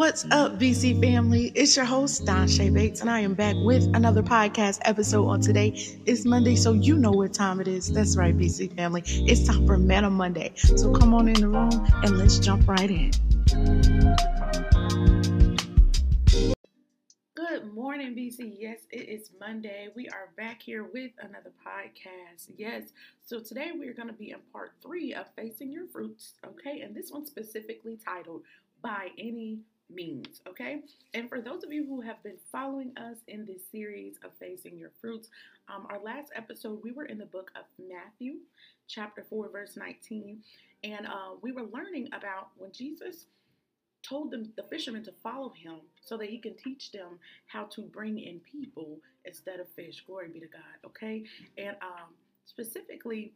What's up, BC family? It's your host, Don Shay Bates, and I am back with another podcast episode on today. It's Monday, so you know what time it is. That's right, BC family. It's time for Meta Monday. So come on in the room and let's jump right in. Good morning, BC. Yes, it is Monday. We are back here with another podcast. Yes, so today we are going to be in part three of Facing Your Fruits, okay? And this one specifically titled By Any Means, okay? And for those of you who have been following us in this series of Facing Your Fruits, um, our last episode we were in the book of Matthew, chapter 4, verse 19, and uh, we were learning about when Jesus told them the fishermen to follow him so that he can teach them how to bring in people instead of fish. Glory be to God. Okay, and um, specifically,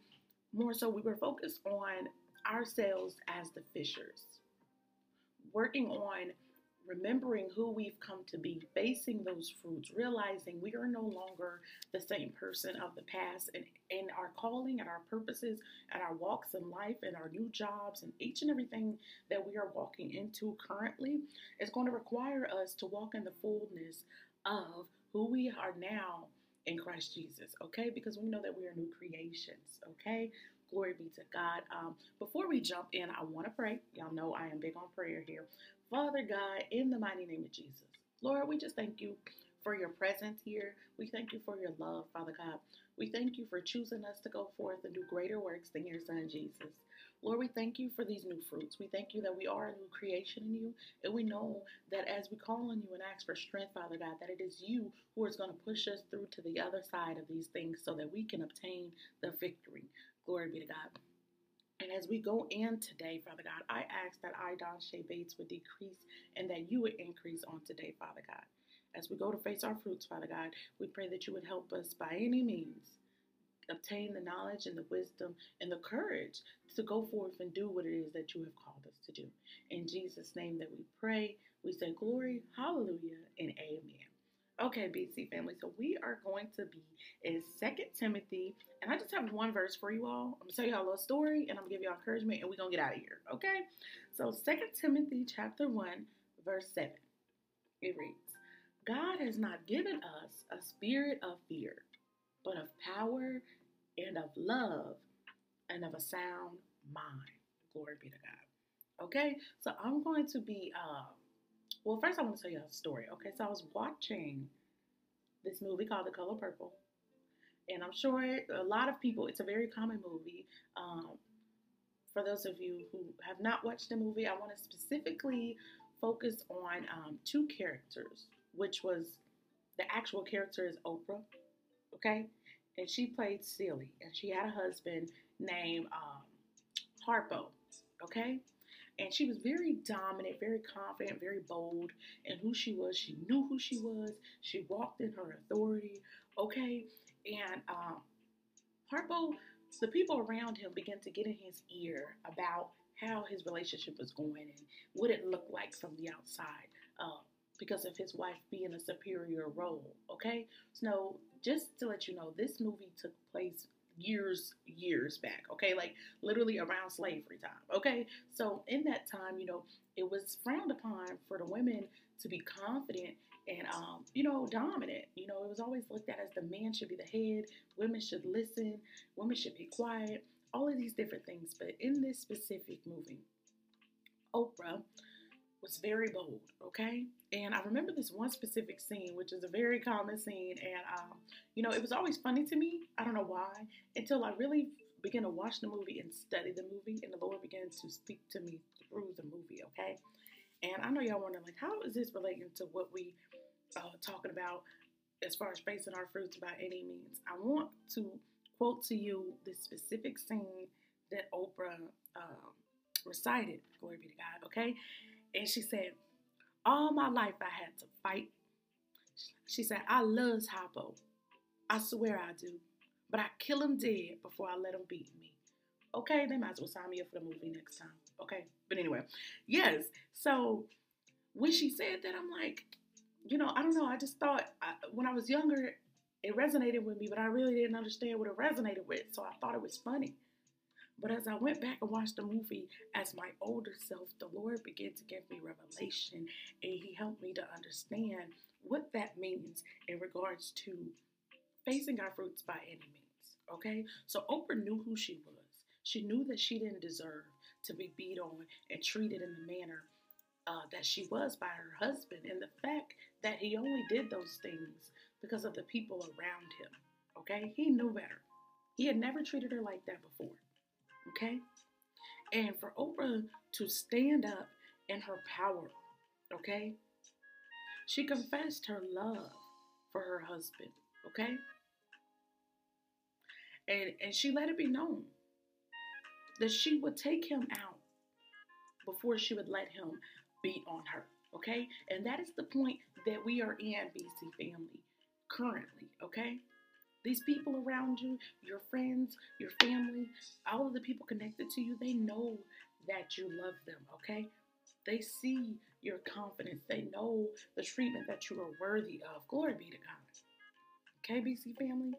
more so, we were focused on ourselves as the fishers, working on remembering who we've come to be, facing those fruits, realizing we are no longer the same person of the past, and in our calling and our purposes and our walks in life and our new jobs and each and everything that we are walking into currently is going to require us to walk in the fullness of who we are now in Christ Jesus, okay? Because we know that we are new creations, okay? Glory be to God. Um, before we jump in, I want to pray. Y'all know I am big on prayer here. Father God, in the mighty name of Jesus, Lord, we just thank you for your presence here. We thank you for your love, Father God. We thank you for choosing us to go forth and do greater works than your Son, Jesus. Lord, we thank you for these new fruits. We thank you that we are a new creation in you. And we know that as we call on you and ask for strength, Father God, that it is you who is going to push us through to the other side of these things so that we can obtain the victory. Glory be to God. And as we go in today, Father God, I ask that I, Don Shay Bates, would decrease and that you would increase on today, Father God. As we go to face our fruits, Father God, we pray that you would help us by any means obtain the knowledge and the wisdom and the courage to go forth and do what it is that you have called us to do. In Jesus' name that we pray, we say glory, hallelujah, and amen. Okay, BC family, so we are going to be in Second Timothy, and I just have one verse for you all. I'm gonna tell you a little story, and I'm gonna give y'all encouragement, and we're gonna get out of here. Okay, so Second Timothy chapter one, verse seven, it reads, "God has not given us a spirit of fear, but of power and of love and of a sound mind." Glory be to God. Okay, so I'm going to be. Uh, well, first I want to tell you a story. Okay, so I was watching this movie called The Color Purple, and I'm sure a lot of people. It's a very common movie. Um, for those of you who have not watched the movie, I want to specifically focus on um, two characters, which was the actual character is Oprah, okay, and she played Celie, and she had a husband named um, Harpo, okay. And she was very dominant, very confident, very bold in who she was. She knew who she was. She walked in her authority. Okay. And um, Harpo, the people around him began to get in his ear about how his relationship was going and what it looked like from the outside uh, because of his wife being a superior role. Okay. So, just to let you know, this movie took place years years back okay? Like literally around slavery time okay? So in that time you know it was frowned upon for the women to be confident and um, you know dominant. You know it was always looked at as the man should be the head women should listen women should be quiet all of these different things. But in this specific movie oprah was very bold, okay? And I remember this one specific scene, which is a very common scene, and um, you know, it was always funny to me. I don't know why, until I really began to watch the movie and study the movie, and the Lord began to speak to me through the movie, okay? And I know y'all wondering, like, how is this relating to what we uh, talking about as far as facing our fruits by any means? I want to quote to you this specific scene that Oprah um, recited. Glory be to God, okay? And she said, All my life I had to fight. She said, I love Harpo. I swear I do. But I kill him dead before I let him beat me. Okay, they might as well sign me up for the movie next time. Okay, but anyway, yes. So when she said that, I'm like, you know, I don't know. I just thought I, when I was younger, it resonated with me, but I really didn't understand what it resonated with. So I thought it was funny. But as I went back and watched the movie as my older self, the Lord began to give me revelation and He helped me to understand what that means in regards to facing our fruits by any means. Okay? So Oprah knew who she was. She knew that she didn't deserve to be beat on and treated in the manner uh, that she was by her husband, and the fact that he only did those things because of the people around him. Okay? He knew better. He had never treated her like that before. Okay? And for Oprah to stand up in her power, okay? She confessed her love for her husband, okay? And and she let it be known that she would take him out before she would let him beat on her, okay? And that is the point that we are in, BC family, currently, okay? These people around you, your friends, your family, all of the people connected to you, they know that you love them, okay? They see your confidence. They know the treatment that you are worthy of. Glory be to God. Okay, BC family?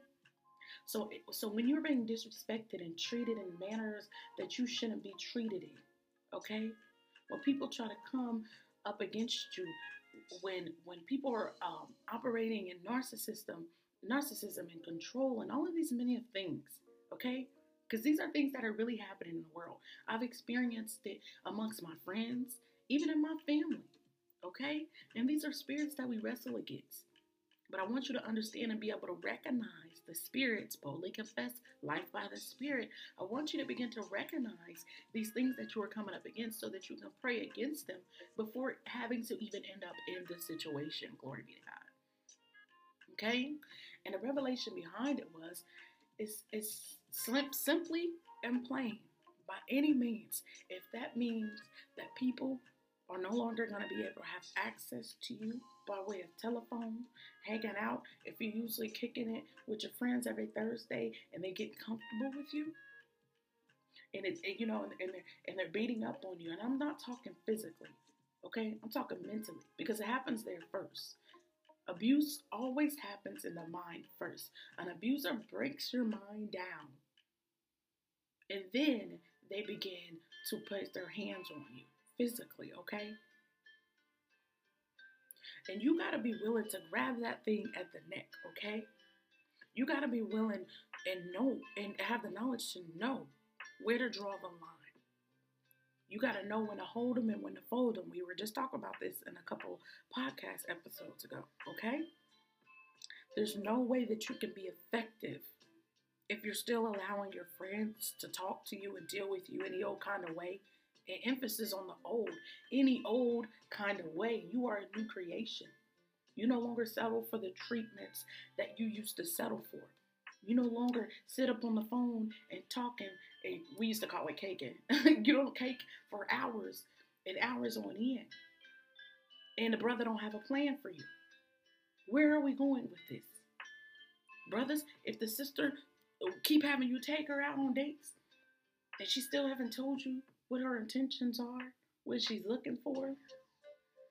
So, so when you're being disrespected and treated in manners that you shouldn't be treated in, okay? When people try to come up against you, when when people are um, operating in narcissism, narcissism and control and all of these many of things, okay? Because these are things that are really happening in the world. I've experienced it amongst my friends, even in my family, okay? And these are spirits that we wrestle against. But I want you to understand and be able to recognize the spirits, boldly confess life by the spirit. I want you to begin to recognize these things that you are coming up against so that you can pray against them before having to even end up in the situation. Glory be to God. Okay? And the revelation behind it was it's, it's simply and plain by any means. If that means that people are no longer going to be able to have access to you by way of telephone, hanging out, if you're usually kicking it with your friends every Thursday and they get comfortable with you, and it's you know, and, and they're and they're beating up on you, and I'm not talking physically, okay? I'm talking mentally because it happens there first. Abuse always happens in the mind first. An abuser breaks your mind down. And then they begin to put their hands on you physically, okay? And you got to be willing to grab that thing at the neck, okay? You got to be willing and know and have the knowledge to know where to draw the line. You got to know when to hold them and when to fold them. We were just talking about this in a couple podcast episodes ago, okay? There's no way that you can be effective if you're still allowing your friends to talk to you and deal with you any old kind of way. And emphasis on the old, any old kind of way. You are a new creation. You no longer settle for the treatments that you used to settle for. You no longer sit up on the phone and talking. We used to call it caking. you don't cake for hours and hours on end. And the brother don't have a plan for you. Where are we going with this? Brothers, if the sister keep having you take her out on dates and she still haven't told you what her intentions are, what she's looking for,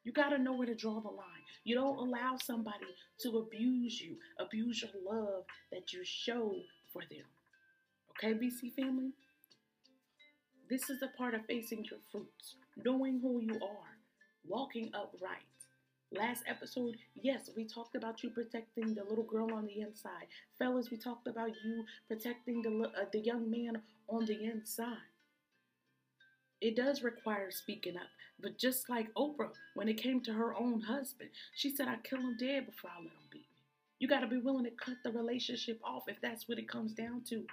you got to know where to draw the line. You don't allow somebody to abuse you, abuse your love that you show for them. Okay, BC family? This is a part of facing your fruits, knowing who you are, walking upright. Last episode, yes, we talked about you protecting the little girl on the inside. Fellas, we talked about you protecting the, uh, the young man on the inside. It does require speaking up. But just like Oprah, when it came to her own husband, she said, I'd kill him dead before I let him beat me. You got to be willing to cut the relationship off if that's what it comes down to.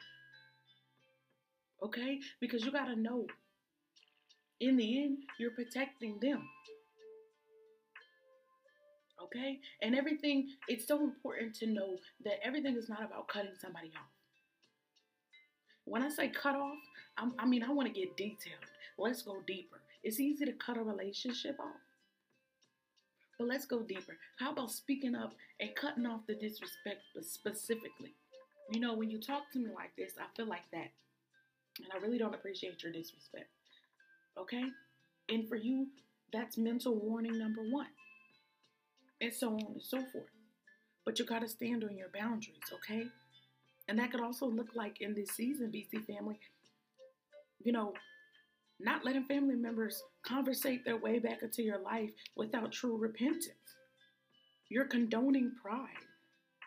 Okay? Because you got to know, in the end, you're protecting them. Okay? And everything, it's so important to know that everything is not about cutting somebody off. When I say cut off, I'm, i mean, I want to get detailed. Let's go deeper. It's easy to cut a relationship off. But let's go deeper. How about speaking up and cutting off the disrespect specifically? You know, when you talk to me like this, I feel like that. And I really don't appreciate your disrespect. Okay? And for you, that's mental warning number one. And so on and so forth. But you got to stand on your boundaries, okay? And that could also look like in this season, BC family, you know, not letting family members conversate their way back into your life without true repentance. You're condoning pride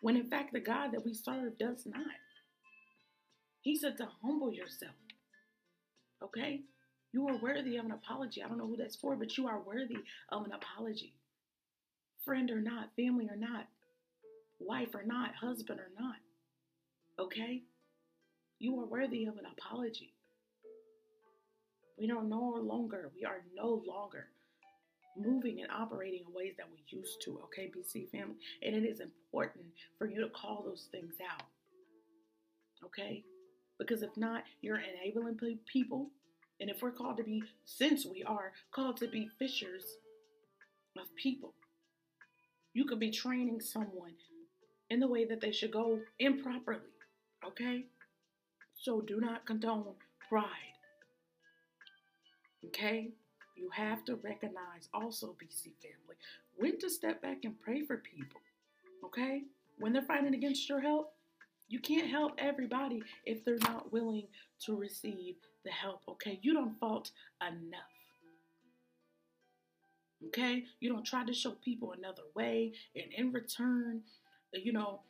when in fact the God that we serve does not. He said to humble yourself. Okay? You are worthy of an apology. I don't know who that's for, but you are worthy of an apology. Friend or not, family or not, wife or not, husband or not. Okay? You are worthy of an apology. We don't no longer, we are no longer moving and operating in ways that we used to, okay, BC family? And it is important for you to call those things out, okay? Because if not, you're enabling people. And if we're called to be, since we are called to be fishers of people, you could be training someone in the way that they should go improperly, okay? So do not condone pride, okay? You have to recognize also, BC family, when to step back and pray for people. Okay? When they're fighting against your help, you can't help everybody if they're not willing to receive the help. Okay? You don't fault enough. Okay? You don't try to show people another way, and in return, you know,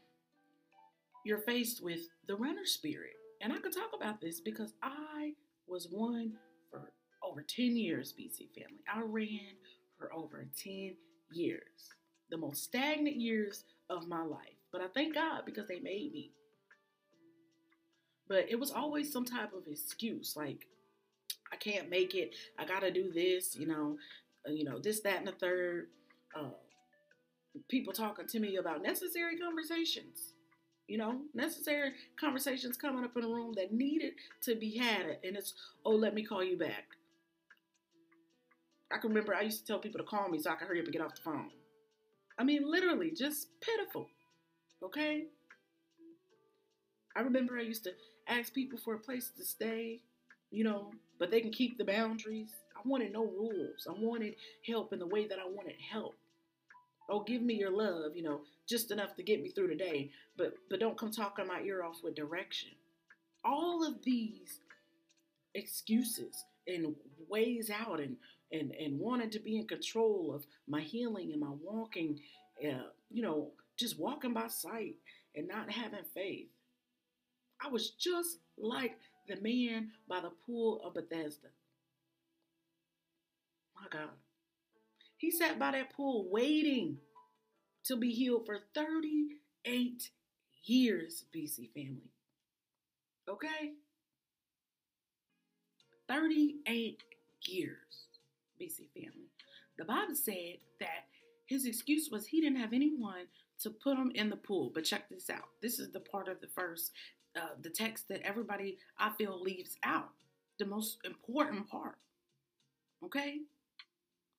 you're faced with the runner spirit. And I could talk about this because I was one for over 10 years, BC family. I ran for over 10 years, the most stagnant years of my life. But I thank God because they made me. But it was always some type of excuse like, I can't make it. I got to do this, you know, uh, you know, this, that, and the third. Uh, people talking to me about necessary conversations you know, necessary conversations coming up in a room that needed to be had. And it's, oh, let me call you back. I can remember I used to tell people to call me so I could hurry up and get off the phone. I mean, literally, just pitiful. Okay? I remember I used to ask people for a place to stay, you know, but they can keep the boundaries. I wanted no rules. I wanted help in the way that I wanted help. Oh, give me your love, you know, just enough to get me through the day, but but don't come talking my ear off with direction. All of these excuses and ways out and and and wanted to be in control of my healing and my walking, uh, you know, just walking by sight and not having faith. I was just like the man by the pool of Bethesda. My God. He sat by that pool waiting to be healed for 38 years, BC family. Okay? 38 years. BC family. The Bible said that his excuse was he didn't have anyone to put him in the pool. But check this out. This is the part of the verse, uh, the text that everybody I feel leaves out. The most important part. Okay?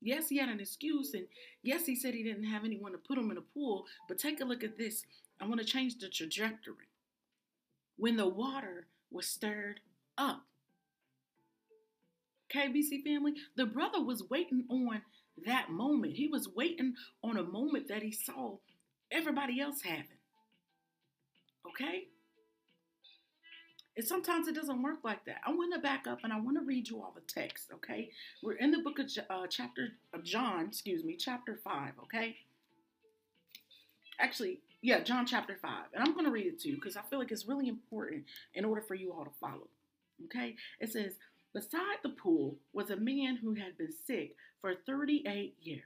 Yes, he had an excuse, and yes, he said he didn't have anyone to put him in a pool. But take a look at this. I want to change the trajectory. When the water was stirred up, KBC family, the brother was waiting on that moment. He was waiting on a moment that he saw everybody else having. Okay? And sometimes it doesn't work like that. I want to back up and I want to read you all the text, okay? We're in the book of uh, chapter of John, excuse me, chapter 5, okay? Actually, yeah, John chapter 5. And I'm going to read it to you because I feel like it's really important in order for you all to follow. Okay? It says, Beside the pool was a man who had been sick for 38 years.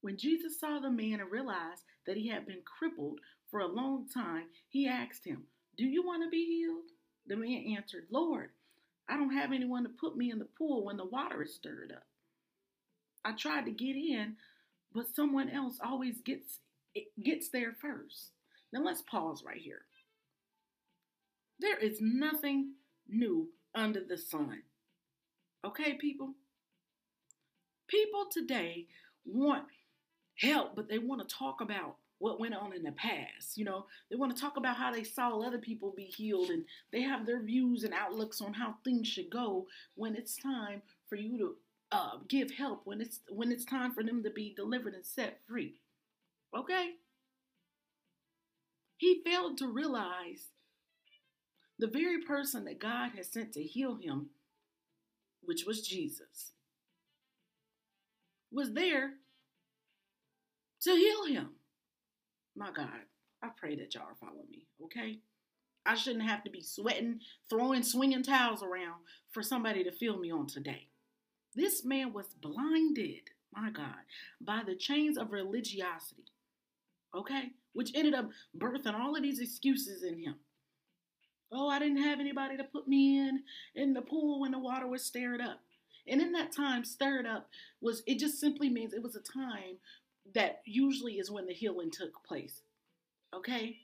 When Jesus saw the man and realized that he had been crippled for a long time, he asked him, Do you want to be healed? The man answered, Lord, I don't have anyone to put me in the pool when the water is stirred up. I tried to get in, but someone else always gets gets there first. Now let's pause right here. There is nothing new under the sun. Okay, people? People today want help, but they want to talk about what went on in the past. You know, they want to talk about how they saw other people be healed and they have their views and outlooks on how things should go when it's time for you to uh, give help, when it's when it's time for them to be delivered and set free. Okay? He failed to realize the very person that God has sent to heal him, which was Jesus, was there to heal him. My God, I pray that y'all are following me, okay? I shouldn't have to be sweating, throwing, swinging towels around for somebody to feel me on today. This man was blinded, my God, by the chains of religiosity, okay? Which ended up birthing all of these excuses in him. Oh, I didn't have anybody to put me in in the pool when the water was stirred up. And in that time, stirred up was it just simply means it was a time that usually is when the healing took place. Okay?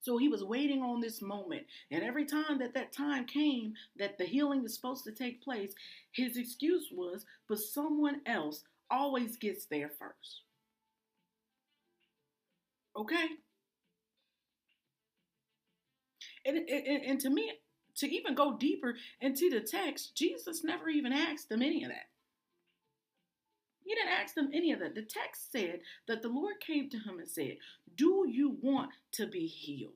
So he was waiting on this moment. And every time that that time came that the healing was supposed to take place, his excuse was, but someone else always gets there first. Okay? And, and, and to me, to even go deeper into the text, Jesus never even asked them any of that. He didn't ask them any of that. The text said that the Lord came to him and said, Do you want to be healed?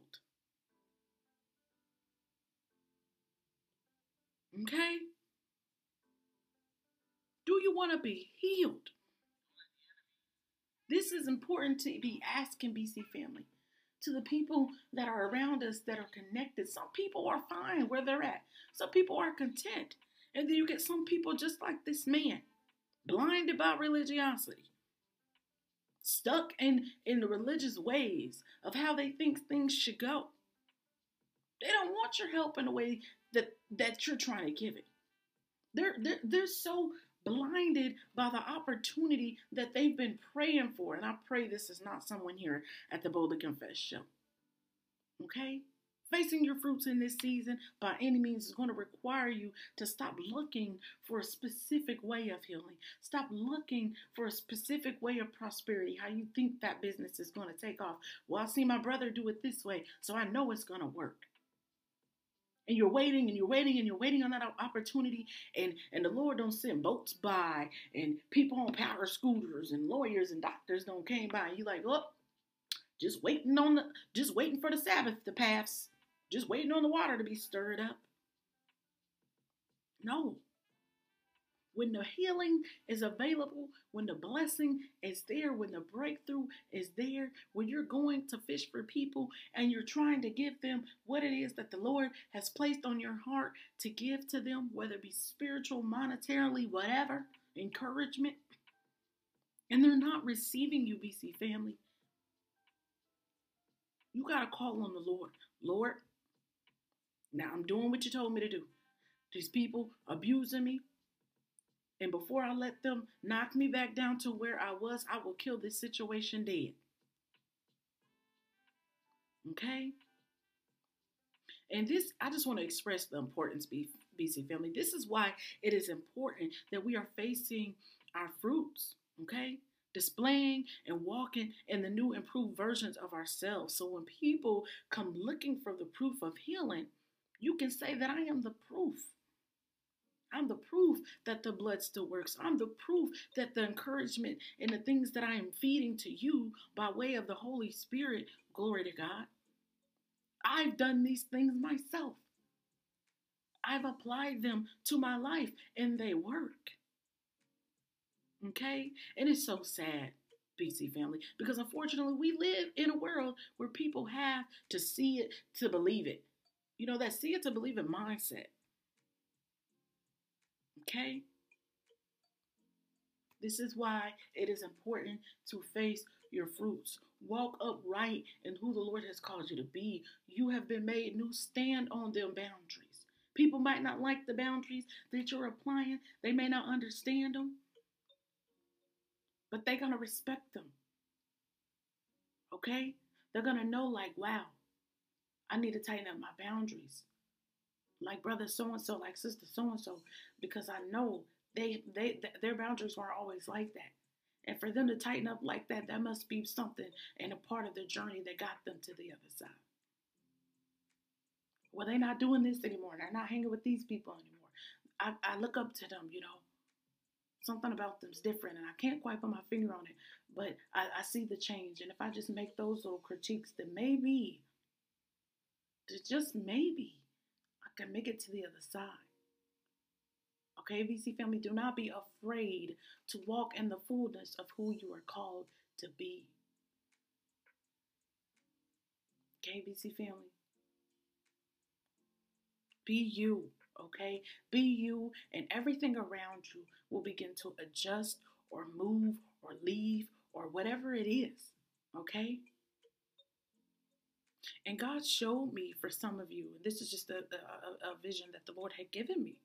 Okay? Do you want to be healed? This is important to be asking BC family to the people that are around us that are connected. Some people are fine where they're at, some people are content. And then you get some people just like this man, blinded by religiosity, stuck in, in the religious ways of how they think things should go. They don't want your help in the way that, that you're trying to give it. They're, they're, they're so blinded by the opportunity that they've been praying for. And I pray this is not someone here at the Boldly Confess show. Okay? Facing your fruits in this season by any means is going to require you to stop looking for a specific way of healing. Stop looking for a specific way of prosperity, how you think that business is going to take off. Well, I see my brother do it this way, so I know it's going to work and you're waiting and you're waiting and you're waiting on that opportunity and and the lord don't send boats by and people on power scooters and lawyers and doctors don't came by and you like oh just waiting on the just waiting for the sabbath to pass just waiting on the water to be stirred up no when the healing is available, when the blessing is there, when the breakthrough is there, when you're going to fish for people and you're trying to give them what it is that the Lord has placed on your heart to give to them, whether it be spiritual, monetarily, whatever, encouragement, and they're not receiving you, BC family, you got to call on the Lord. Lord, now I'm doing what you told me to do. These people abusing me, and before I let them knock me back down to where I was, I will kill this situation dead. Okay? And this, I just want to express the importance, BC family. This is why it is important that we are facing our fruits, okay? Displaying and walking in the new improved versions of ourselves. So when people come looking for the proof of healing, you can say that I am the proof. I'm the proof that the blood still works. I'm the proof that the encouragement and the things that I am feeding to you by way of the Holy Spirit, glory to God. I've done these things myself. I've applied them to my life and they work. Okay? And it's so sad, BC family, because unfortunately we live in a world where people have to see it to believe it. You know, that see it to believe it mindset. Okay? This is why it is important to face your fruits. Walk upright in who the Lord has called you to be. You have been made new. Stand on them boundaries. People might not like the boundaries that you're applying, they may not understand them, but they're going to respect them. Okay? They're going to know, like, wow, I need to tighten up my boundaries like brother so and so, like sister so and so, because I know they they their boundaries weren't always like that. And for them to tighten up like that, that must be something and a part of the journey that got them to the other side. Well, they're not doing this anymore. They're not hanging with these people anymore. I, I look up to them, you know. Something about them's different, and I can't quite put my finger on it, but I, I see the change. And if I just make those little critiques, then maybe that just maybe I can make it to the other side. Okay, BC family, do not be afraid to walk in the fullness of who you are called to be. Okay, BC family. Be you, okay? Be you, and everything around you will begin to adjust or move or leave or whatever it is, okay? And God showed me for some of you, and this is just a, a, a vision that the Lord had given me.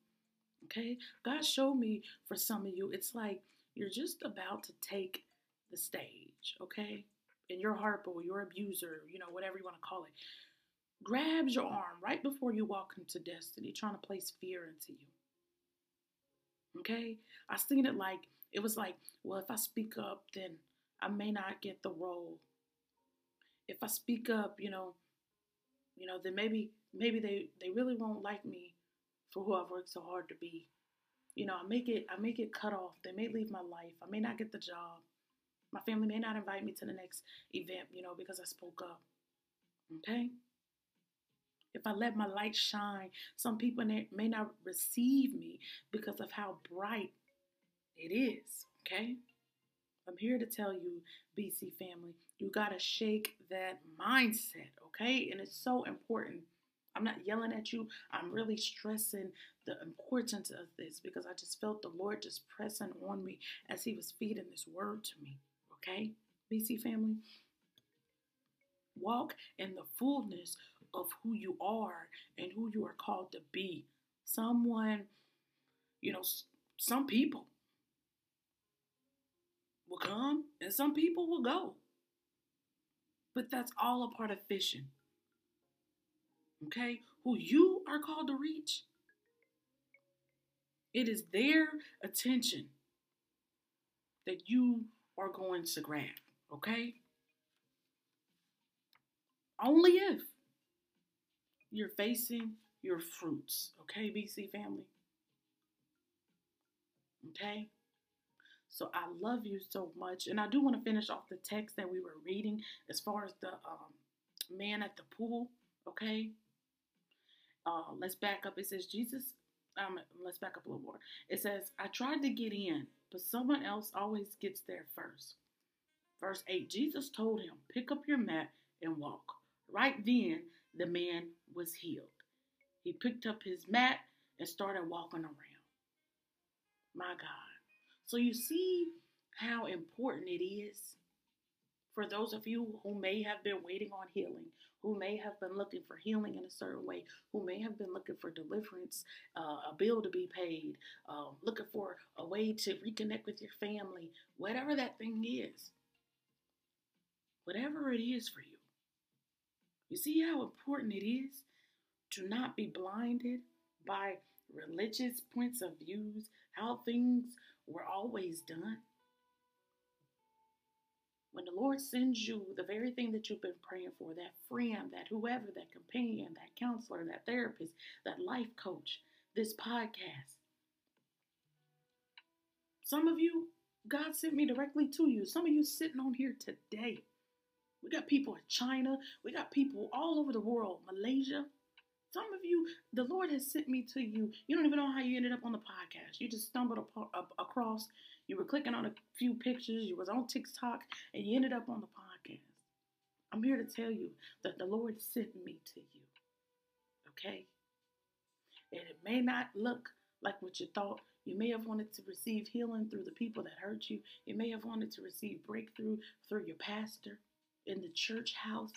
Okay? God showed me for some of you, it's like you're just about to take the stage, okay? And your Harpo, your abuser, you know, whatever you want to call it, grabs your arm right before you walk into destiny, trying to place fear into you. Okay? I seen it like, it was like, well, if I speak up, then I may not get the role. If I speak up, you know, you know, then maybe maybe they they really won't like me for who I've worked so hard to be. You know, I make it I make it cut off. They may leave my life. I may not get the job. My family may not invite me to the next event, you know, because I spoke up. Okay? If I let my light shine, some people may not receive me because of how bright it is. Okay? I'm here to tell you, BC family, you got to shake that mindset. Okay? And it's so important I'm not yelling at you. I'm really stressing the importance of this because I just felt the Lord just pressing on me as He was feeding this word to me. Okay, BC family? Walk in the fullness of who you are and who you are called to be. Someone, you know, some people will come and some people will go. But that's all a part of fishing okay, who you are called to reach, it is their attention that you are going to grab, okay? Only if you're facing your fruits, okay, BC family? Okay? So I love you so much. And I do want to finish off the text that we were reading as far as the um, man at the pool, okay? uh, let's back up. It says, Jesus, um, let's back up a little more. It says, I tried to get in, but someone else always gets there first. Verse 8 Jesus told him, Pick up your mat and walk. Right then, the man was healed. He picked up his mat and started walking around. My God. So you see how important it is for those of you who may have been waiting on healing, who may have been looking for healing in a certain way, who may have been looking for deliverance, uh, a bill to be paid, uh, looking for a way to reconnect with your family, whatever that thing is, whatever it is for you. You see how important it is to not be blinded by religious points of views, how things were always done. When the Lord sends you the very thing that you've been praying for, that friend, that whoever, that companion, that counselor, that therapist, that life coach, this podcast. Some of you, God sent me directly to you. Some of you sitting on here today. We got people in China. We got people all over the world, Malaysia. Some of you, the Lord has sent me to you. You don't even know how you ended up on the podcast. You just stumbled up across you were clicking on a few pictures, you was on TikTok, and you ended up on the podcast. I'm here to tell you that the Lord sent me to you. Okay? And it may not look like what you thought. You may have wanted to receive healing through the people that hurt you. You may have wanted to receive breakthrough through your pastor in the church house.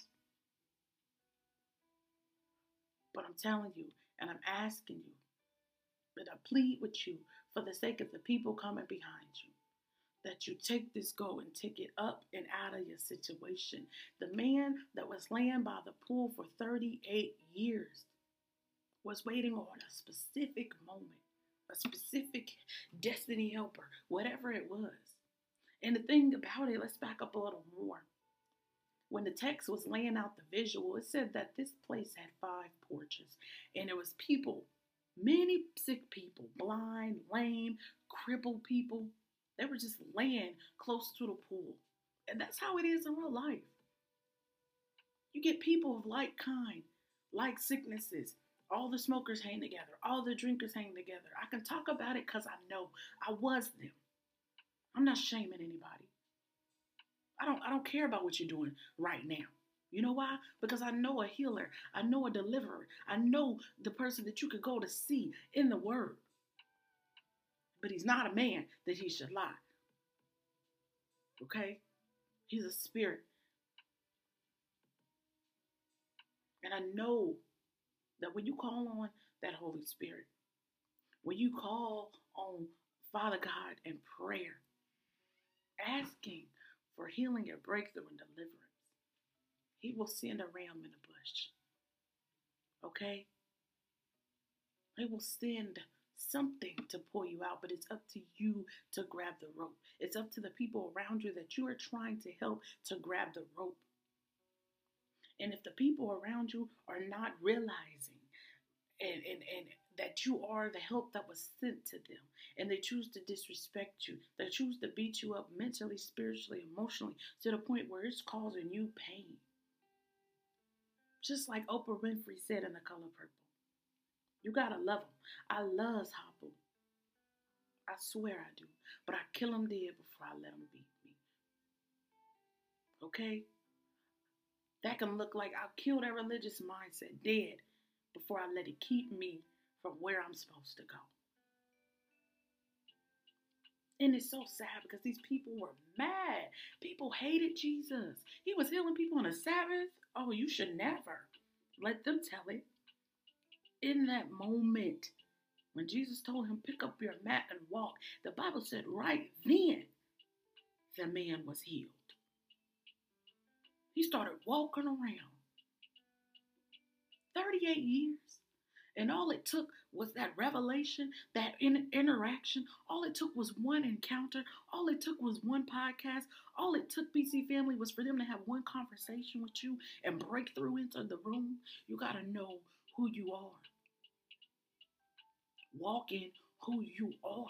But I'm telling you, and I'm asking you, that I plead with you for the sake of the people coming behind you. That you take this goal and take it up and out of your situation. The man that was laying by the pool for 38 years was waiting on a specific moment, a specific destiny helper, whatever it was. And the thing about it, let's back up a little more. When the text was laying out the visual, it said that this place had five porches, and there was people Many sick people, blind, lame, crippled people, they were just laying close to the pool. And that's how it is in real life. You get people of like kind like sicknesses. All the smokers hang together, all the drinkers hang together. I can talk about it because I know I was them. I'm not shaming anybody. I don't I don't care about what you're doing right now. You know why? Because I know a healer. I know a deliverer. I know the person that you could go to see in the word. But he's not a man that he should lie. Okay? He's a spirit. And I know that when you call on that Holy Spirit, when you call on Father God in prayer, asking for healing and breakthrough and deliverance, He will send a ram in a bush. Okay? He will send something to pull you out, but it's up to you to grab the rope. It's up to the people around you that you are trying to help to grab the rope. And if the people around you are not realizing and, and, and that you are the help that was sent to them, and they choose to disrespect you, they choose to beat you up mentally, spiritually, emotionally, to the point where it's causing you pain. Just like Oprah Winfrey said in The Color Purple. You gotta love them. I loves Harpo. I swear I do. But I kill them dead before I let them beat me. Okay? That can look like I'll kill that religious mindset dead before I let it keep me from where I'm supposed to go. And it's so sad because these people were mad. People hated Jesus. He was healing people on a Sabbath. Oh, you should never let them tell it. In that moment, when Jesus told him, Pick up your mat and walk, the Bible said right then the man was healed. He started walking around 38 years. And all it took was that revelation, that in- interaction. All it took was one encounter. All it took was one podcast. All it took, BC family, was for them to have one conversation with you and break through into the room. You got to know who you are. Walk in who you are.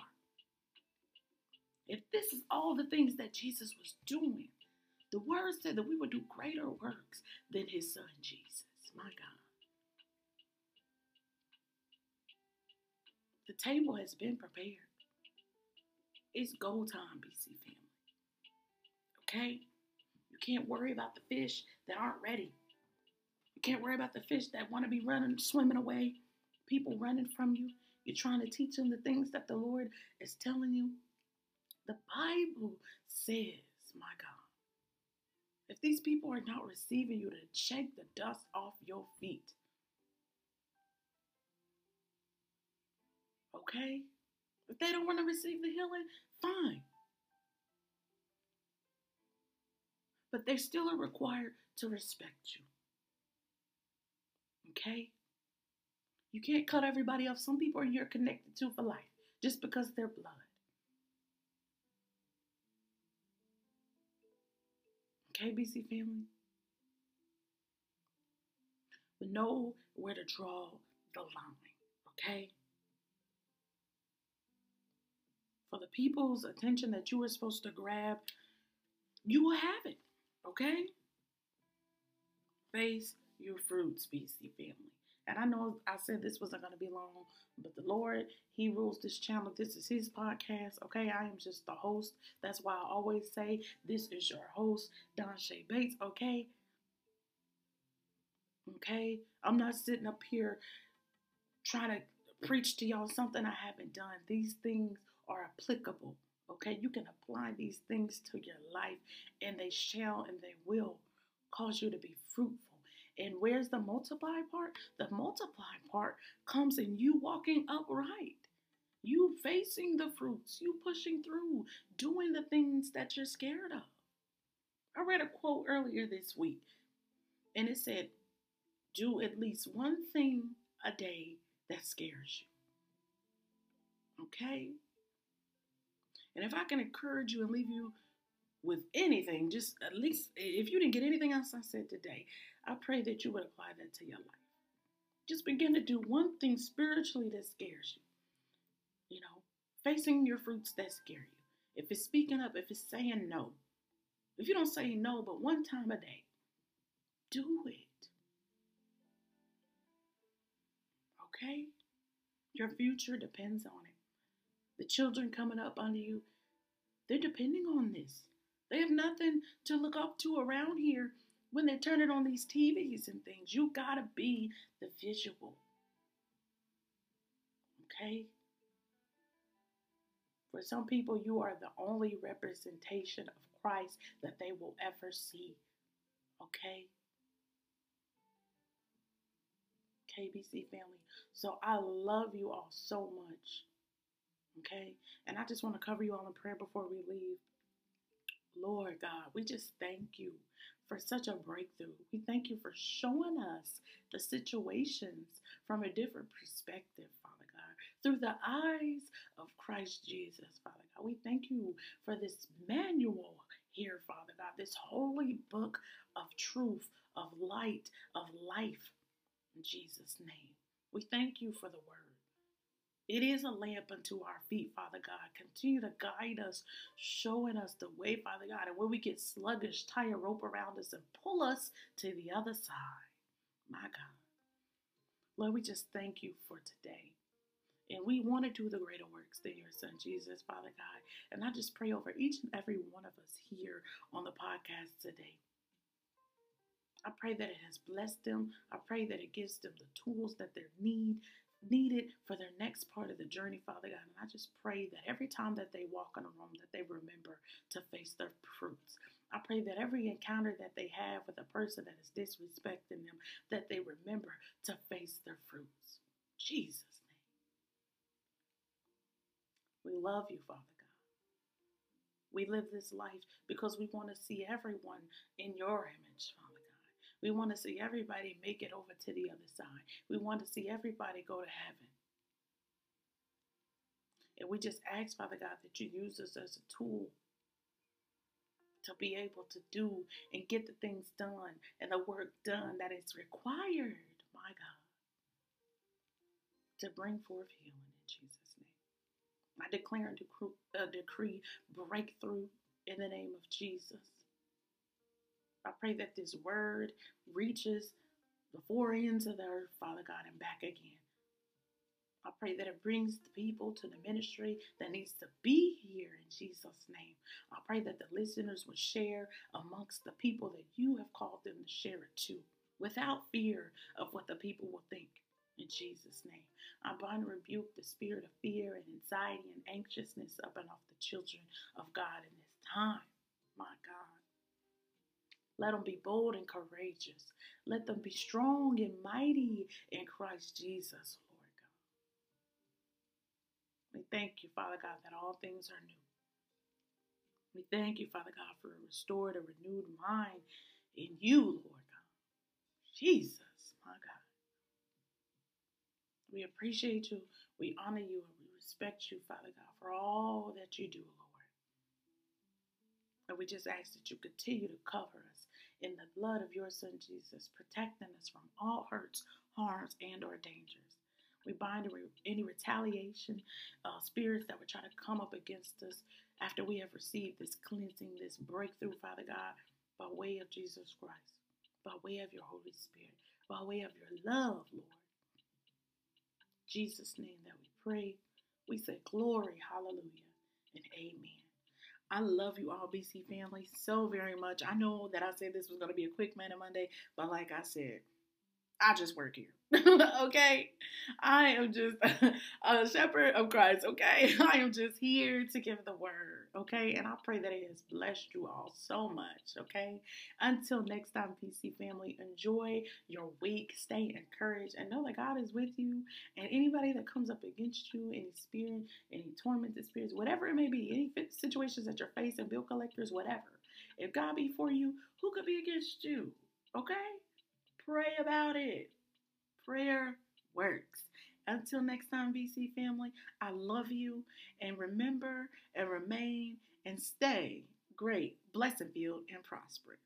If this is all the things that Jesus was doing, the word said that we would do greater works than his son Jesus. My God. The table has been prepared. It's go time, BC family. Okay? You can't worry about the fish that aren't ready. You can't worry about the fish that want to be running, swimming away, people running from you. You're trying to teach them the things that the Lord is telling you. The Bible says, my God, if these people are not receiving you, to shake the dust off your feet. Okay? If they don't want to receive the healing, fine. But they still are required to respect you. Okay? You can't cut everybody off. Some people are you're connected to for life just because they're blood. Okay, BC family? But know where to draw the line, okay? For the people's attention that you were supposed to grab, you will have it, okay? Face your fruits, BC family. And I know I said this wasn't going to be long, but the Lord, He rules this channel. This is His podcast. Okay, I am just the host. That's why I always say this is your host, Don Shay Bates. Okay. Okay, I'm not sitting up here trying to preach to y'all something I haven't done. These things are applicable. Okay, you can apply these things to your life, and they shall and they will cause you to be fruitful. And where's the multiply part? The multiply part comes in you walking upright, you facing the fruits, you pushing through, doing the things that you're scared of. I read a quote earlier this week, and it said, Do at least one thing a day that scares you. Okay? And if I can encourage you and leave you with anything, just at least if you didn't get anything else I said today, I pray that you would apply that to your life. Just begin to do one thing spiritually that scares you. You know, facing your fruits that scare you. If it's speaking up, if it's saying no, if you don't say no but one time a day, do it. Okay? Your future depends on it. The children coming up under you, they're depending on this. They have nothing to look up to around here when they're turning on these TVs and things. You gotta be the visual. Okay? For some people, you are the only representation of Christ that they will ever see. Okay? KBC family. So I love you all so much. Okay? And I just want to cover you all in prayer before we leave. Lord God, we just thank you for such a breakthrough. We thank you for showing us the situations from a different perspective, Father God, through the eyes of Christ Jesus, Father God. We thank you for this manual here, Father God, this holy book of truth, of light, of life. In Jesus' name, we thank you for the word. It is a lamp unto our feet, Father God. Continue to guide us, showing us the way, Father God. And when we get sluggish, tie a rope around us and pull us to the other side. My God. Lord, we just thank you for today. And we want to do the greater works than your son, Jesus, Father God. And I just pray over each and every one of us here on the podcast today. I pray that it has blessed them. I pray that it gives them the tools that they need needed for their next part of the journey, Father God. And I just pray that every time that they walk in a room, that they remember to face their fruits. I pray that every encounter that they have with a person that is disrespecting them, that they remember to face their fruits. Jesus' name. We love you, Father God. We live this life because we want to see everyone in your image, Father. We want to see everybody make it over to the other side. We want to see everybody go to heaven. And we just ask, Father God, that you use us as a tool to be able to do and get the things done and the work done that is required, my God, to bring forth healing in Jesus' name. I declare and decree, uh, decree breakthrough in the name of Jesus. I pray that this word reaches the four ends of the earth, Father God, and back again. I pray that it brings the people to the ministry that needs to be here in Jesus' name. I pray that the listeners will share amongst the people that you have called them to share it to without fear of what the people will think. In Jesus' name, I bind and rebuke the spirit of fear and anxiety and anxiousness up and off the children of God in this time. My God. Let them be bold and courageous. Let them be strong and mighty in Christ Jesus, Lord God. We thank you, Father God, that all things are new. We thank you, Father God, for a restored and renewed mind in you, Lord God. Jesus, my God. We appreciate you, we honor you, and we respect you, Father God, for all that you do, Lord. And we just ask that you continue to cover us in the blood of your Son Jesus, protecting us from all hurts, harms, and or dangers. We bind any retaliation, uh, spirits that would try to come up against us after we have received this cleansing, this breakthrough, Father God, by way of Jesus Christ, by way of your Holy Spirit, by way of your love, Lord. Jesus' name that we pray. We say glory, hallelujah, and amen. I love you all, BC family, so very much. I know that I said this was going to be a quick Manna Monday, but like I said, I just work here. okay? I am just a shepherd of Christ. Okay? I am just here to give the word. Okay? And I pray that it has blessed you all so much. Okay? Until next time, BC family, enjoy your week. Stay encouraged and know that God is with you. And anybody that comes up against you, any spirit, any tormented spirits, whatever it may be, any situations that you're facing, bill collectors, whatever. If God be for you, who could be against you? Okay? Pray about it. Prayer works. Until next time, BC family, I love you. And remember and remain and stay great, blessed, filled, and prosperous.